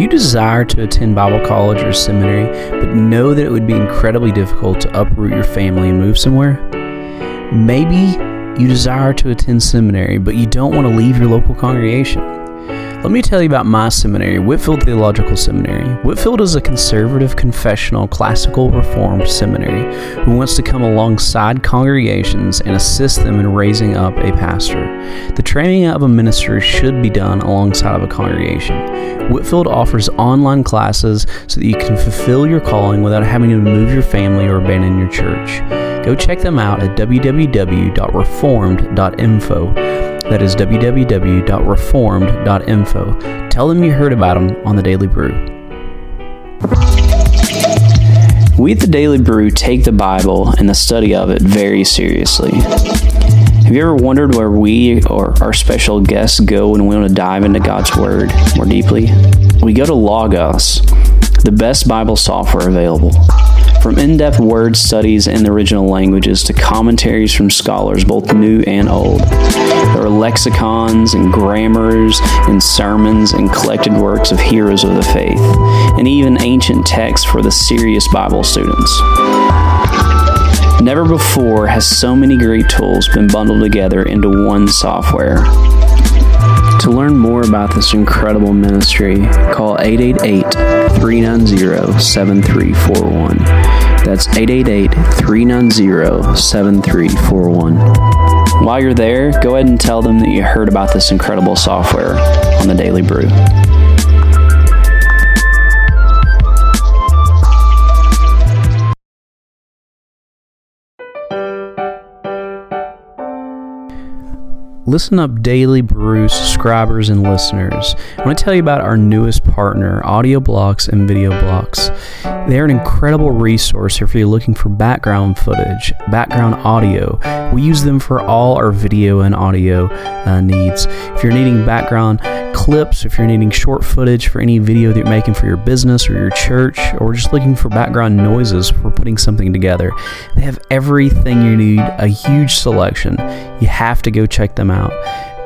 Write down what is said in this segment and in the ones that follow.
Do you desire to attend Bible college or seminary, but know that it would be incredibly difficult to uproot your family and move somewhere? Maybe you desire to attend seminary, but you don't want to leave your local congregation. Let me tell you about my seminary, Whitefield Theological Seminary. Whitefield is a conservative, confessional, classical, reformed seminary who wants to come alongside congregations and assist them in raising up a pastor. The training of a minister should be done alongside of a congregation. Whitefield offers online classes so that you can fulfill your calling without having to move your family or abandon your church. Go check them out at www.reformed.info. That is www.reformed.info. Tell them you heard about them on the Daily Brew. We at the Daily Brew take the Bible and the study of it very seriously. Have you ever wondered where we or our special guests go when we want to dive into God's Word more deeply? We go to Logos, the best Bible software available. From in depth word studies in the original languages to commentaries from scholars, both new and old. There are lexicons and grammars and sermons and collected works of heroes of the faith, and even ancient texts for the serious Bible students. Never before has so many great tools been bundled together into one software. To learn more about this incredible ministry, call 888 390 7341. That's 888 390 7341. While you're there, go ahead and tell them that you heard about this incredible software on the Daily Brew. Listen Up Daily Brew subscribers and listeners. I want to tell you about our newest partner, Audio Blocks and Video Blocks. They're an incredible resource if you're looking for background footage, background audio. We use them for all our video and audio uh, needs. If you're needing background clips, if you're needing short footage for any video that you're making for your business or your church, or just looking for background noises for putting something together, they have everything you need, a huge selection. You have to go check them out.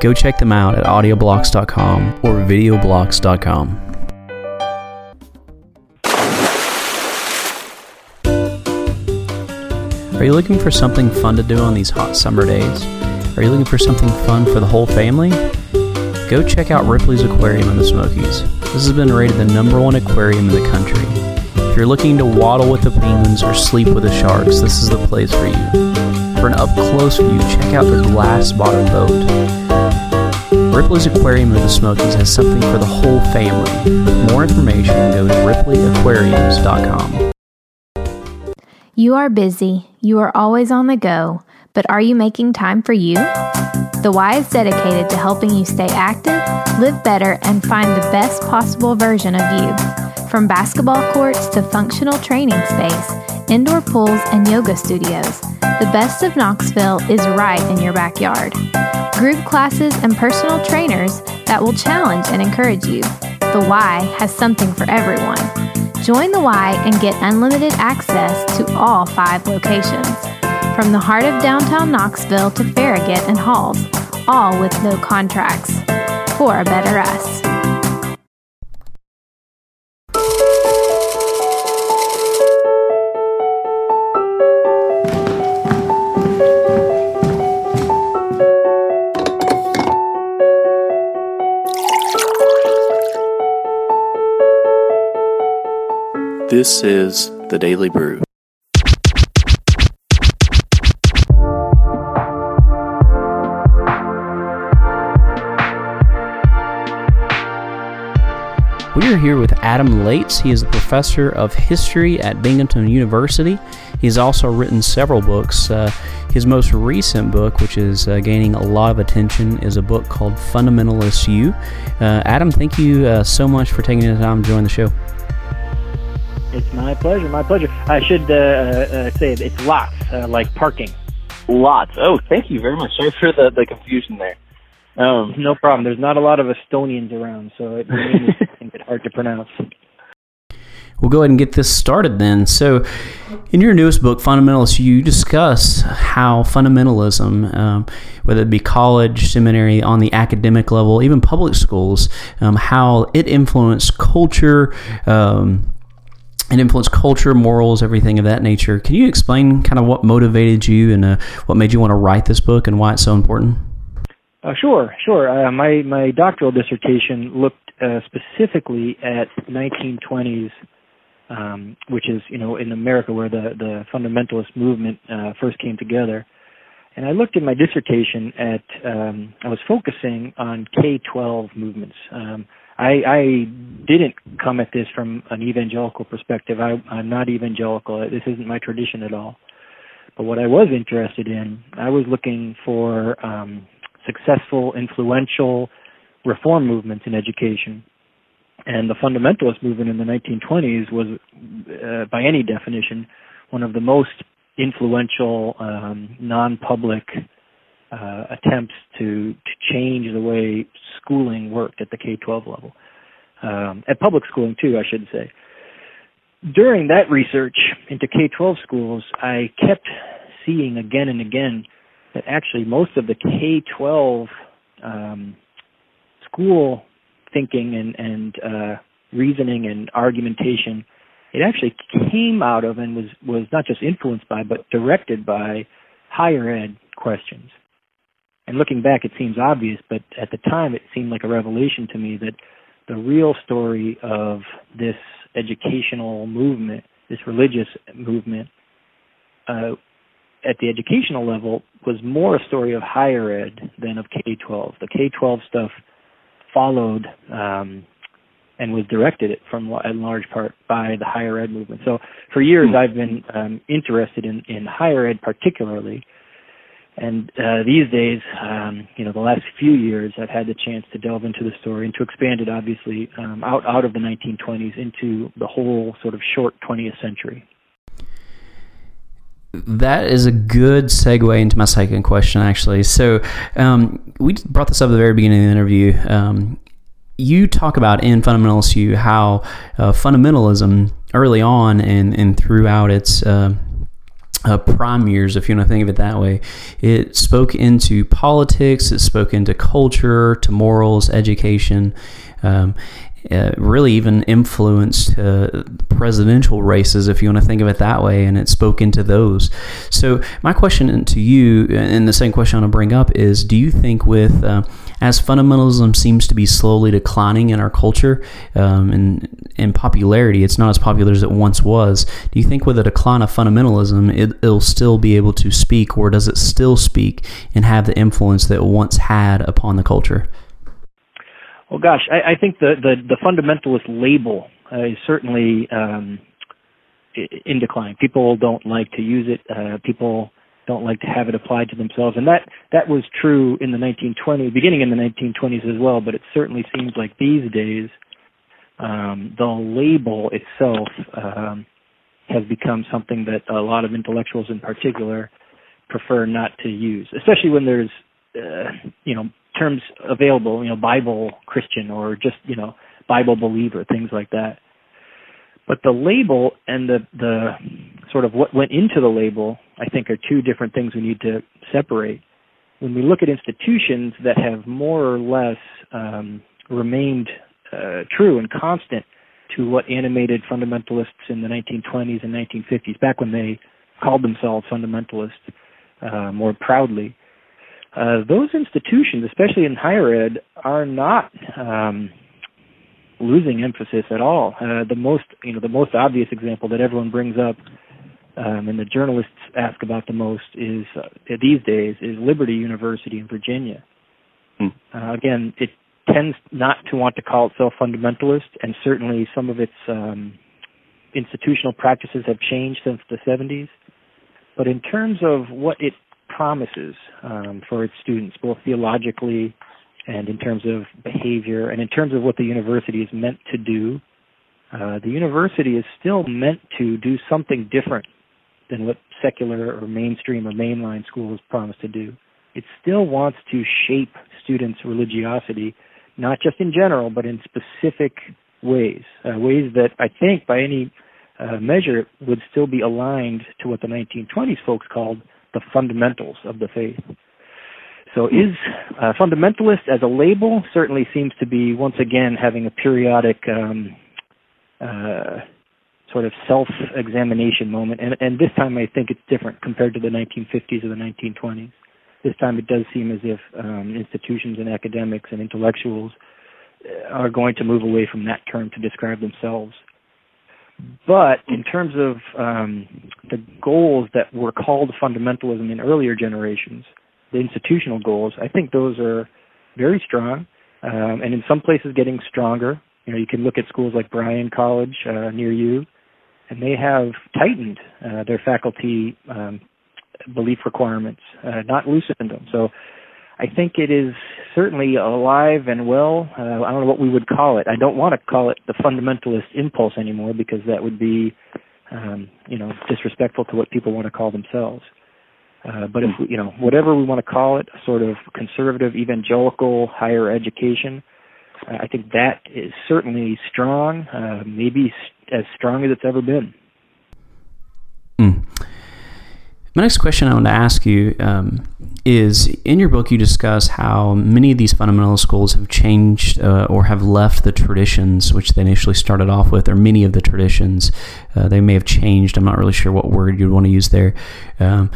Go check them out at audioblocks.com or videoblocks.com. Are you looking for something fun to do on these hot summer days? Are you looking for something fun for the whole family? Go check out Ripley's Aquarium in the Smokies. This has been rated the number one aquarium in the country. If you're looking to waddle with the penguins or sleep with the sharks, this is the place for you. For an up close view, check out the glass bottom boat. Ripley's Aquarium in the Smokies has something for the whole family. For more information, go to ripley.aquariums.com. You are busy, you are always on the go, but are you making time for you? The Y is dedicated to helping you stay active, live better, and find the best possible version of you. From basketball courts to functional training space, indoor pools, and yoga studios, the best of Knoxville is right in your backyard. Group classes and personal trainers that will challenge and encourage you. The Y has something for everyone. Join the Y and get unlimited access to all five locations. From the heart of downtown Knoxville to Farragut and Halls, all with no contracts. For a better us. This is the Daily Brew. We are here with Adam Laats. He is a professor of history at Binghamton University. He's also written several books. Uh, his most recent book, which is uh, gaining a lot of attention, is a book called Fundamentalist U. Uh, Adam, thank you uh, so much for taking the time to join the show. It's my pleasure. My pleasure. I should uh, uh, say it. It's lots, uh, like parking. Lots. Oh, thank you very much. Sorry for the, the confusion there. Um, no problem. There's not a lot of Estonians around, so it makes it hard to pronounce. We'll go ahead and get this started then. So, in your newest book, Fundamentalists, you discuss how fundamentalism, um, whether it be college, seminary, on the academic level, even public schools, um, how it influenced culture. Um, and influence culture, morals, everything of that nature. Can you explain kind of what motivated you and uh, what made you want to write this book and why it's so important? Uh, sure, sure. Uh, my my doctoral dissertation looked uh, specifically at 1920s um, which is you know in America where the the fundamentalist movement uh, first came together. And I looked in my dissertation at um, I was focusing on K-12 movements. Um, I, I didn't come at this from an evangelical perspective. I, I'm not evangelical. This isn't my tradition at all. But what I was interested in, I was looking for um, successful, influential reform movements in education and the fundamentalist movement in the 1920s was, uh, by any definition, one of the most influential um, non-public uh, attempts to to change the way schooling worked at the K-12 level, um, at public schooling too, I should say. During that research into K-12 schools, I kept seeing again and again that actually most of the K-12 um, school thinking and and uh, reasoning and argumentation, it actually came out of and was was not just influenced by, but directed by higher ed questions. And looking back, it seems obvious, but at the time, it seemed like a revelation to me that the real story of this educational movement, this religious movement, uh, at the educational level was more a story of higher ed than of K 12. The K 12 stuff followed um, and was directed from in large part by the higher ed movement. So for years, hmm. I've been um, interested in, in higher ed particularly. And uh, these days, um, you know, the last few years, I've had the chance to delve into the story and to expand it, obviously, um, out out of the 1920s into the whole sort of short 20th century. That is a good segue into my second question, actually. So, um, we brought this up at the very beginning of the interview. Um, you talk about in Fundamentalist U how uh, fundamentalism early on and, and throughout its uh, uh, prime years, if you want to think of it that way, it spoke into politics, it spoke into culture, to morals, education. Um, uh, really even influenced uh, presidential races, if you want to think of it that way, and it spoke into those. So, my question to you, and the same question I want to bring up, is do you think, with uh, as fundamentalism seems to be slowly declining in our culture um, and in popularity, it's not as popular as it once was. Do you think, with a decline of fundamentalism, it, it'll still be able to speak, or does it still speak and have the influence that it once had upon the culture? Well, gosh, I, I think the, the, the fundamentalist label uh, is certainly um, in decline. People don't like to use it. Uh, people don't like to have it applied to themselves, and that that was true in the 1920s, beginning in the 1920s as well. But it certainly seems like these days um, the label itself um, has become something that a lot of intellectuals, in particular, prefer not to use, especially when there's uh, you know terms available, you know, Bible Christian or just, you know, Bible believer, things like that. But the label and the the sort of what went into the label, I think, are two different things we need to separate. When we look at institutions that have more or less um, remained uh, true and constant to what animated fundamentalists in the 1920s and 1950s, back when they called themselves fundamentalists uh, more proudly, uh, those institutions, especially in higher ed, are not um, losing emphasis at all. Uh, the most, you know, the most obvious example that everyone brings up, um, and the journalists ask about the most, is uh, these days is Liberty University in Virginia. Hmm. Uh, again, it tends not to want to call itself fundamentalist, and certainly some of its um, institutional practices have changed since the 70s. But in terms of what it promises um, for its students, both theologically and in terms of behavior and in terms of what the university is meant to do. Uh, the university is still meant to do something different than what secular or mainstream or mainline schools promise to do. It still wants to shape students' religiosity, not just in general, but in specific ways, uh, ways that I think by any uh, measure would still be aligned to what the 1920s folks called the fundamentals of the faith. So is uh, fundamentalist as a label certainly seems to be once again having a periodic um, uh, sort of self-examination moment, and, and this time I think it's different compared to the 1950s or the 1920s. This time it does seem as if um, institutions and academics and intellectuals uh, are going to move away from that term to describe themselves. But in terms of um, the goals that were called fundamentalism in earlier generations, the institutional goals, I think those are very strong, um, and in some places getting stronger. You know, you can look at schools like Bryan College uh, near you, and they have tightened uh, their faculty um, belief requirements, uh, not loosened them. So I think it is certainly alive and well. Uh, I don't know what we would call it. I don't want to call it the fundamentalist impulse anymore because that would be, um, you know, disrespectful to what people want to call themselves. Uh, but if we, you know whatever we want to call it, sort of conservative evangelical higher education, uh, I think that is certainly strong, uh, maybe as strong as it's ever been. Mm. My next question I want to ask you um, is in your book, you discuss how many of these fundamental schools have changed uh, or have left the traditions which they initially started off with, or many of the traditions. Uh, they may have changed. I'm not really sure what word you'd want to use there. Um,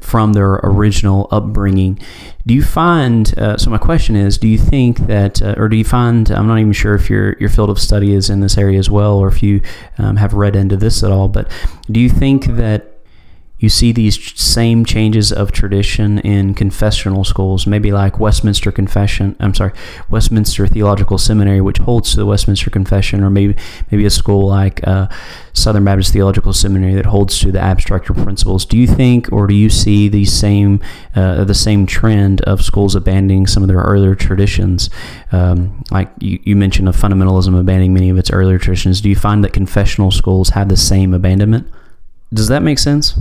from their original upbringing. Do you find? Uh, so my question is: Do you think that, uh, or do you find? I'm not even sure if your your field of study is in this area as well, or if you um, have read into this at all. But do you think that you see these same changes of tradition in confessional schools, maybe like Westminster Confession. I'm sorry, Westminster Theological Seminary, which holds to the Westminster Confession, or maybe maybe a school like uh, Southern Baptist Theological Seminary that holds to the abstract principles. Do you think, or do you see the same uh, the same trend of schools abandoning some of their earlier traditions? Um, like you, you mentioned, of fundamentalism abandoning many of its earlier traditions. Do you find that confessional schools have the same abandonment? Does that make sense?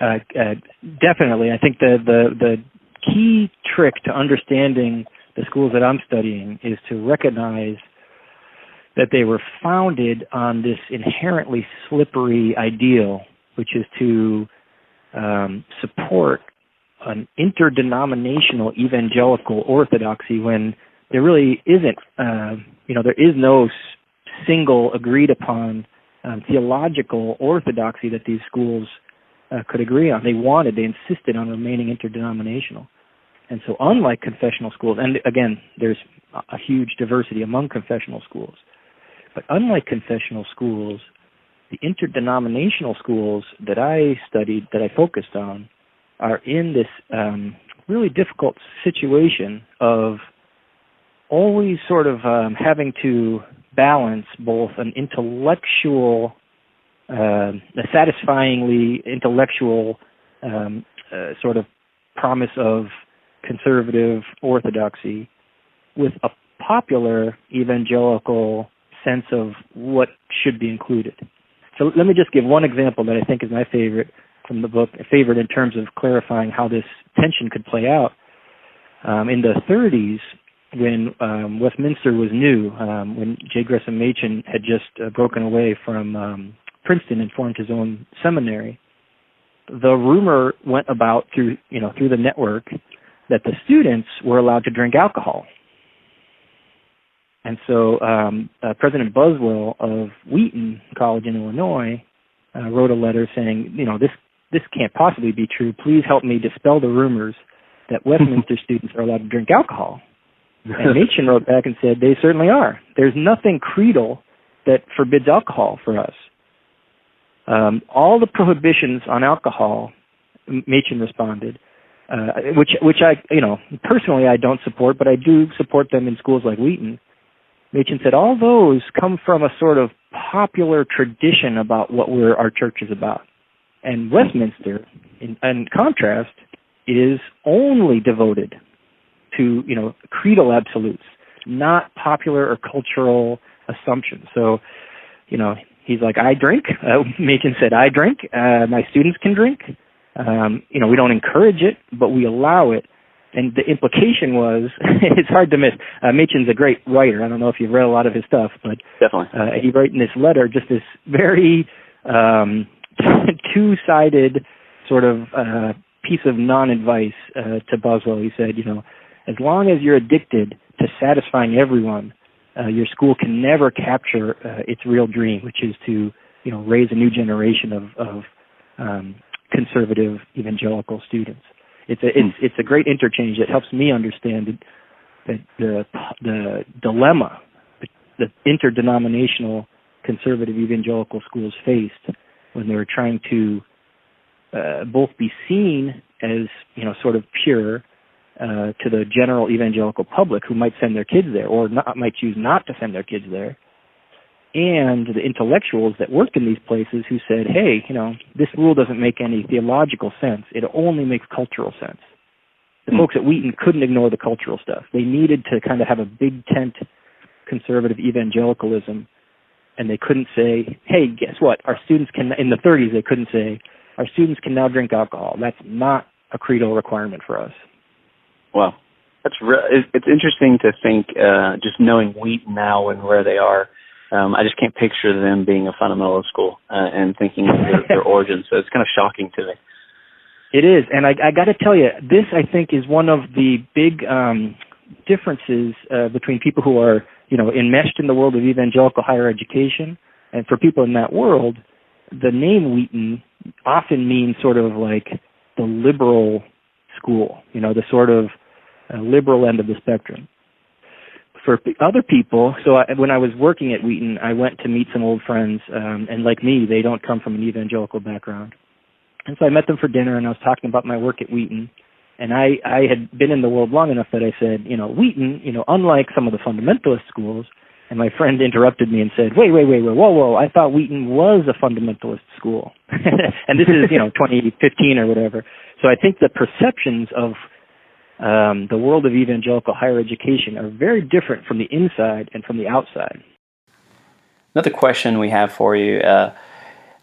Uh, uh, definitely. I think the, the the key trick to understanding the schools that I'm studying is to recognize that they were founded on this inherently slippery ideal, which is to um, support an interdenominational evangelical orthodoxy when there really isn't, uh, you know, there is no single agreed upon um, theological orthodoxy that these schools uh, could agree on. They wanted, they insisted on remaining interdenominational. And so, unlike confessional schools, and again, there's a huge diversity among confessional schools, but unlike confessional schools, the interdenominational schools that I studied, that I focused on, are in this um, really difficult situation of always sort of um, having to balance both an intellectual, uh, a satisfyingly intellectual um, uh, sort of promise of conservative orthodoxy with a popular evangelical sense of what should be included. So let me just give one example that I think is my favorite from the book, favorite in terms of clarifying how this tension could play out. Um, in the 30s, when um, Westminster was new, um, when J. Gresham Machen had just uh, broken away from um, Princeton and formed his own seminary, the rumor went about through you know through the network that the students were allowed to drink alcohol. And so um, uh, President Buswell of Wheaton College in Illinois uh, wrote a letter saying, you know, this this can't possibly be true. Please help me dispel the rumors that Westminster students are allowed to drink alcohol and Machen wrote back and said, they certainly are. There's nothing creedal that forbids alcohol for us. Um, all the prohibitions on alcohol, Machen responded, uh, which which I you know personally I don't support, but I do support them in schools like Wheaton. Machen said all those come from a sort of popular tradition about what we're, our church is about, and Westminster, in, in contrast, is only devoted to you know creedal absolutes, not popular or cultural assumptions. So, you know, he's like, I drink. Uh, Machen said, I drink. Uh, my students can drink. Um, you know, we don't encourage it, but we allow it. and the implication was it's hard to miss. Uh, Machen's a great writer. I don't know if you've read a lot of his stuff, but definitely uh, he wrote in this letter just this very um, two-sided sort of uh, piece of non-advice uh, to Buswell. He said, you know, as long as you're addicted to satisfying everyone, uh, your school can never capture uh, its real dream, which is to you know raise a new generation of, of um, conservative evangelical students. It's a it's it's a great interchange that helps me understand that the the dilemma the interdenominational conservative evangelical schools faced when they were trying to uh, both be seen as you know sort of pure uh, to the general evangelical public who might send their kids there or not, might choose not to send their kids there, and the intellectuals that worked in these places who said, hey, you know, this rule doesn't make any theological sense. It only makes cultural sense. The folks at Wheaton couldn't ignore the cultural stuff. They needed to kind of have a big tent conservative evangelicalism, and they couldn't say, hey, guess what? Our students can, in the 30s, they couldn't say, our students can now drink alcohol. That's not a credo requirement for us. Well, That's re- it's interesting to think, uh, just knowing Wheaton now and where they are um, I just can't picture them being a fundamentalist school uh, and thinking of their, their origins. So it's kind of shocking to me. It is, and I, I got to tell you, this I think is one of the big um, differences uh, between people who are, you know, enmeshed in the world of evangelical higher education, and for people in that world, the name Wheaton often means sort of like the liberal school, you know, the sort of uh, liberal end of the spectrum for other people, so I, when I was working at Wheaton, I went to meet some old friends, um, and like me, they don't come from an evangelical background. And so I met them for dinner, and I was talking about my work at Wheaton. And I, I had been in the world long enough that I said, you know, Wheaton, you know, unlike some of the fundamentalist schools, and my friend interrupted me and said, wait, wait, wait, wait, whoa, whoa, I thought Wheaton was a fundamentalist school. and this is, you know, 2015 or whatever. So I think the perceptions of um, the world of evangelical higher education are very different from the inside and from the outside. Another question we have for you. Uh,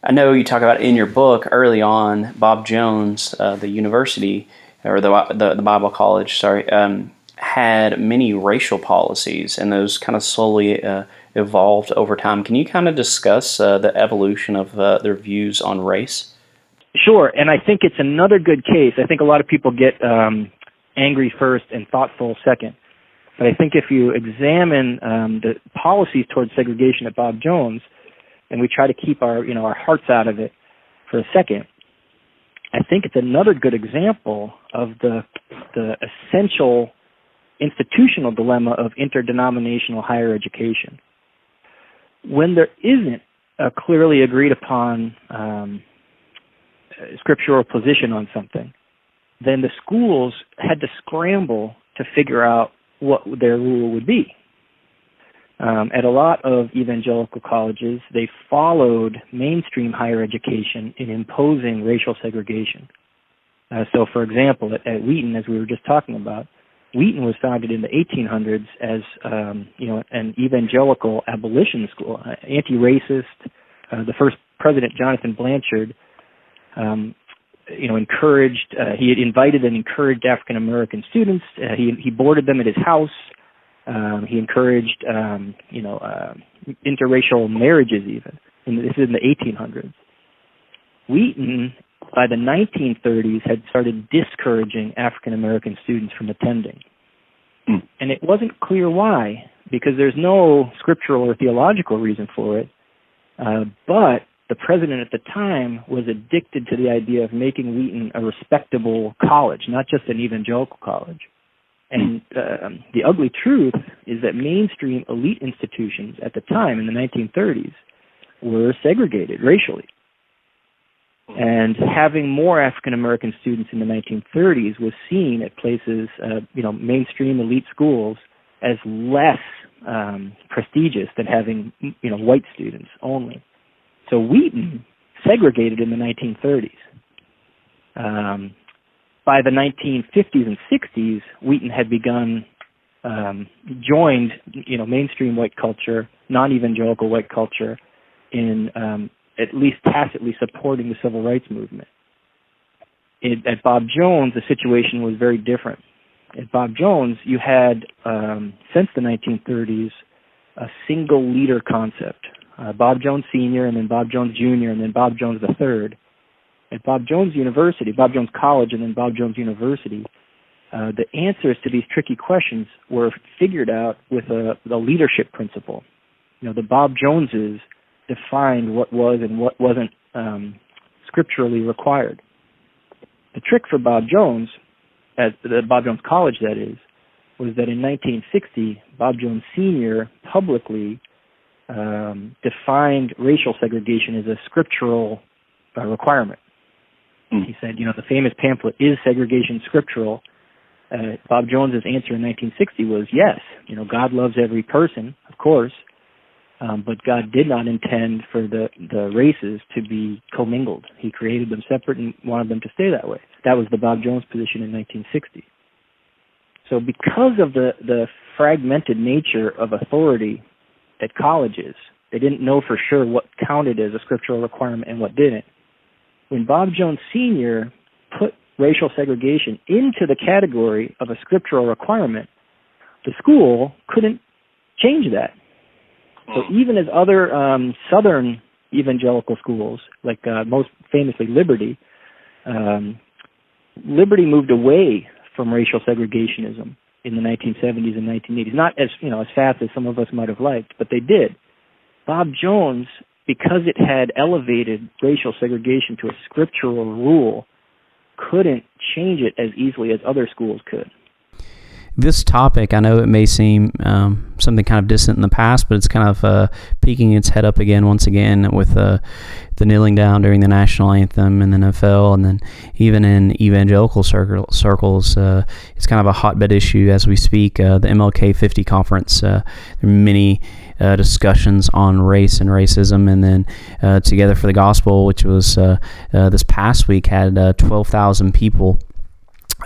I know you talk about in your book early on, Bob Jones, uh, the university or the, the, the Bible college, sorry, um, had many racial policies, and those kind of slowly uh, evolved over time. Can you kind of discuss uh, the evolution of uh, their views on race? Sure, and I think it's another good case. I think a lot of people get um, angry first and thoughtful second. But I think if you examine um, the policies towards segregation at Bob Jones, and we try to keep our you know our hearts out of it for a second, I think it's another good example of the the essential institutional dilemma of interdenominational higher education. When there isn't a clearly agreed upon um, scriptural position on something, then the schools had to scramble to figure out what their rule would be. Um, at a lot of evangelical colleges, they followed mainstream higher education in imposing racial segregation. Uh, so, for example, at, at, Wheaton, as we were just talking about, Wheaton was founded in the 1800s as um, you know an evangelical abolition school, uh, anti-racist. Uh, the first president, Jonathan Blanchard, um, you know, encouraged. Uh, he had invited and encouraged African American students. Uh, he he boarded them at his house. Um, he encouraged, um, you know, uh, interracial marriages even. And this is in the 1800s. Wheaton, by the 1930s, had started discouraging African American students from attending. Mm. And it wasn't clear why, because there's no scriptural or theological reason for it. Uh, but the president at the time was addicted to the idea of making Wheaton a respectable college, not just an evangelical college. And uh, the ugly truth is that mainstream elite institutions at the time in the 1930s were segregated racially. And having more African American students in the 1930s was seen at places, uh, you know, mainstream elite schools as less um, prestigious than having, you know, white students only. So Wheaton segregated in the 1930s. Um, by the 1950s and 60s, Wheaton had begun um, joined, you know, mainstream white culture, non-evangelical white culture, in um, at least tacitly supporting the civil rights movement. It, at Bob Jones, the situation was very different. at Bob Jones, you had um, since the 1930s a single leader concept. Uh, Bob Jones Sr. and then Bob Jones Jr. and then Bob Jones III. At Bob Jones University, Bob Jones College and then Bob Jones University, uh, the answers to these tricky questions were figured out with a, the leadership principle. You know, the Bob Joneses defined what was and what wasn't um, scripturally required. The trick for Bob Jones, at the Bob Jones College that is, was that in 1960, Bob Jones Sr. publicly um, defined racial segregation as a scriptural uh, requirement. Mm. He said, you know, the famous pamphlet, Is Segregation Scriptural? Uh, Bob Jones's answer in 1960 was yes. You know, God loves every person, of course, um, but God did not intend for the, the races to be commingled. He created them separate and wanted them to stay that way. That was the Bob Jones position in 1960. So because of the, the fragmented nature of authority at colleges, they didn't know for sure what counted as a scriptural requirement and what didn't. When Bob Jones Sr. put racial segregation into the category of a scriptural requirement, the school couldn't change that. So hmm. even as other um, Southern evangelical schools, like uh, most famously Liberty, um, Liberty moved away from racial segregationism in the 1970s and 1980s. Not as you know as fast as some of us might have liked, but they did. Bob Jones, because it had elevated racial segregation to a scriptural rule, couldn't change it as easily as other schools could this topic, I know it may seem um, something kind of distant in the past, but it's kind of uh, peeking its head up again once again with uh, the kneeling down during the national anthem in the NFL, and then even in evangelical circle, circles, uh, it's kind of a hotbed issue as we speak. Uh, the MLK 50 conference, uh, there are many uh, discussions on race and racism, and then Together for the Gospel, which was this past week, had 12,000 people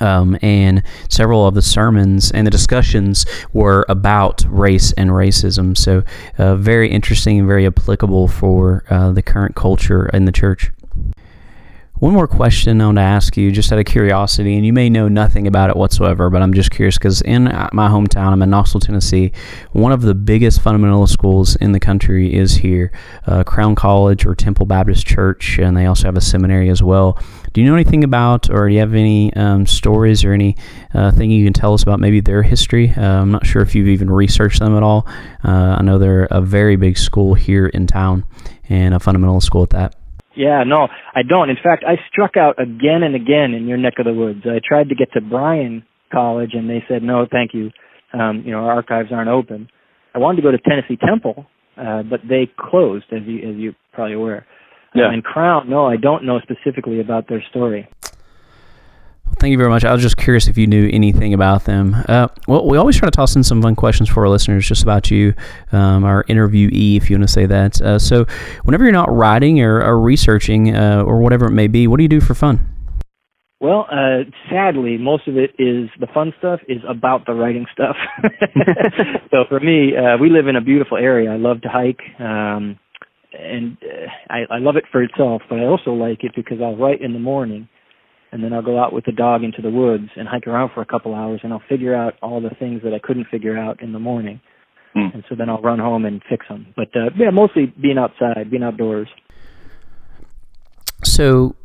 um, and several of the sermons and the discussions were about race and racism. So, uh, very interesting and very applicable for uh, the current culture in the church. One more question I want to ask you, just out of curiosity, and you may know nothing about it whatsoever, but I'm just curious because in my hometown, I'm in Knoxville, Tennessee. One of the biggest fundamentalist schools in the country is here, uh, Crown College or Temple Baptist Church, and they also have a seminary as well. Do you know anything about, or do you have any um, stories or any uh, thing you can tell us about maybe their history? Uh, I'm not sure if you've even researched them at all. Uh, I know they're a very big school here in town, and a fundamental school at that. Yeah, no, I don't. In fact, I struck out again and again in your neck of the woods. I tried to get to Bryan College, and they said no, thank you. Um, you know, our archives aren't open. I wanted to go to Tennessee Temple, uh, but they closed, as you as you're probably aware. Yeah. And Crown, no, I don't know specifically about their story. Thank you very much. I was just curious if you knew anything about them. Uh, well, we always try to toss in some fun questions for our listeners just about you, um, our interviewee, if you want to say that. Uh, so, whenever you're not writing or, or researching uh, or whatever it may be, what do you do for fun? Well, uh, sadly, most of it is the fun stuff is about the writing stuff. so for me, uh, we live in a beautiful area. I love to hike, um, and uh, I, I love it for itself. But I also like it because I'll write in the morning and then I'll go out with the dog into the woods and hike around for a couple hours and I'll figure out all the things that I couldn't figure out in the morning. Mm. And so then I'll run home and fix them. But uh, yeah, mostly being outside, being outdoors. So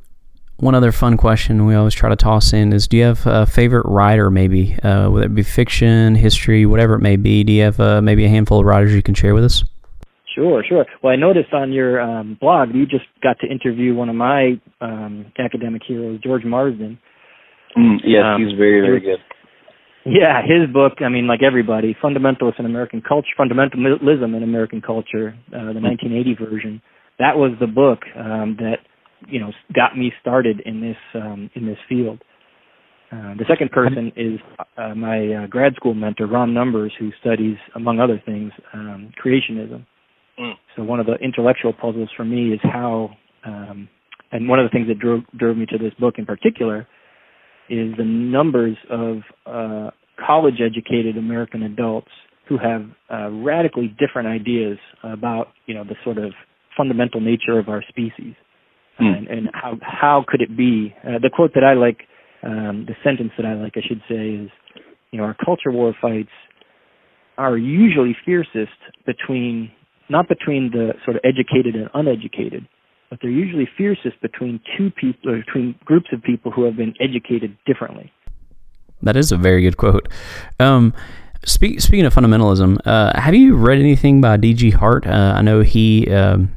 one other fun question we always try to toss in is do you have a favorite writer maybe uh, whether it be fiction history whatever it may be do you have uh, maybe a handful of writers you can share with us Sure, sure. Well, I noticed on your um, blog you just got to interview one of my um, academic heroes, George Marsden. Mm, yes, um, he's very, very good. Yeah, his book. I mean, like everybody, Fundamentalists in American Culture, Fundamentalism in American Culture, uh, the 1980 mm. version. That was the book um, that you know got me started in this um, in this field. Uh, the second person is uh, my uh, grad school mentor, Ron Numbers, who studies, among other things, um, creationism. Mm. So one of the intellectual puzzles for me is how, um, and one of the things that drove drove me to this book in particular, is the numbers of uh, college-educated American adults who have uh, radically different ideas about you know the sort of fundamental nature of our species, mm. and, and how how could it be? Uh, the quote that I like, um, the sentence that I like, I should say, is you know, our culture war fights are usually fiercest between not between the sort of educated and uneducated, but they're usually fiercest between two people or between groups of people who have been educated differently. That is a very good quote. Um, speak, speaking of fundamentalism, uh, have you read anything by D.G. Hart? Uh, I know he um,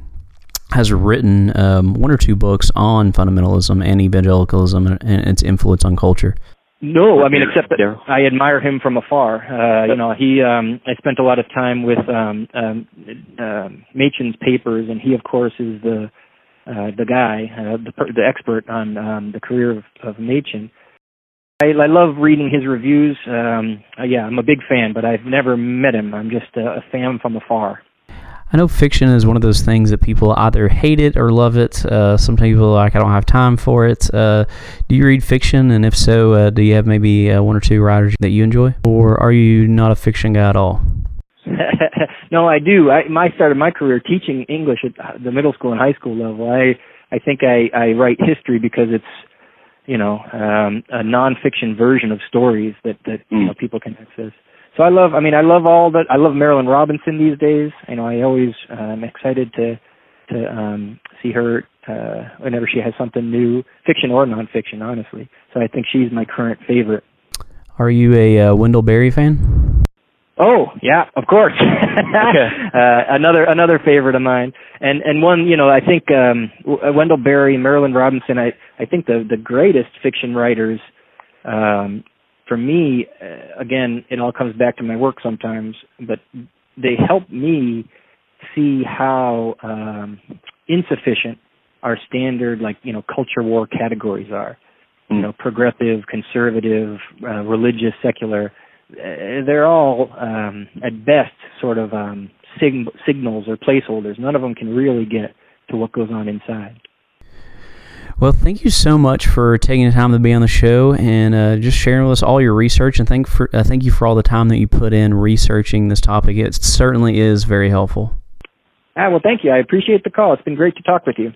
has written um, one or two books on fundamentalism and evangelicalism and, and its influence on culture. No, I mean, except that I admire him from afar. Uh, you know, he, um, I spent a lot of time with, um, um, uh, Machen's papers, and he, of course, is the, uh, the guy, uh, the, the expert on, um, the career of, of Machen. I, I love reading his reviews. Um, uh, yeah, I'm a big fan, but I've never met him. I'm just a, a fan from afar. I know fiction is one of those things that people either hate it or love it. Uh, sometimes people are like, I don't have time for it. Uh, do you read fiction? And if so, uh, do you have maybe uh, one or two writers that you enjoy? Or are you not a fiction guy at all? no, I do. I, I started my career teaching English at the middle school and high school level. I I think I, I write history because it's you know um, a nonfiction version of stories that that mm. you know people can access so I love. I mean, I love all that. I love Marilynne Robinson these days. You know, I always am um, excited to to um, see her uh, whenever she has something new, fiction or nonfiction, honestly. So I think she's my current favorite. Are you a uh, Wendell Berry fan? Oh yeah, of course. okay. uh, another another favorite of mine, and and one you know I think um, Wendell Berry, Marilynne Robinson. I I think the the greatest fiction writers um, for me, uh, again, it all comes back to my work sometimes, but they help me see how um, insufficient our standard, like you know, culture war categories are. Mm. You know, progressive, conservative, uh, religious, secular. Uh, they're all, um, at best, sort of um, sig- signals or placeholders. None of them can really get to what goes on inside. Well, thank you so much for taking the time to be on the show and uh, just sharing with us all your research. And thank for uh, thank you for all the time that you put in researching this topic. It certainly is very helpful. Ah, well, thank you. I appreciate the call. It's been great to talk with you.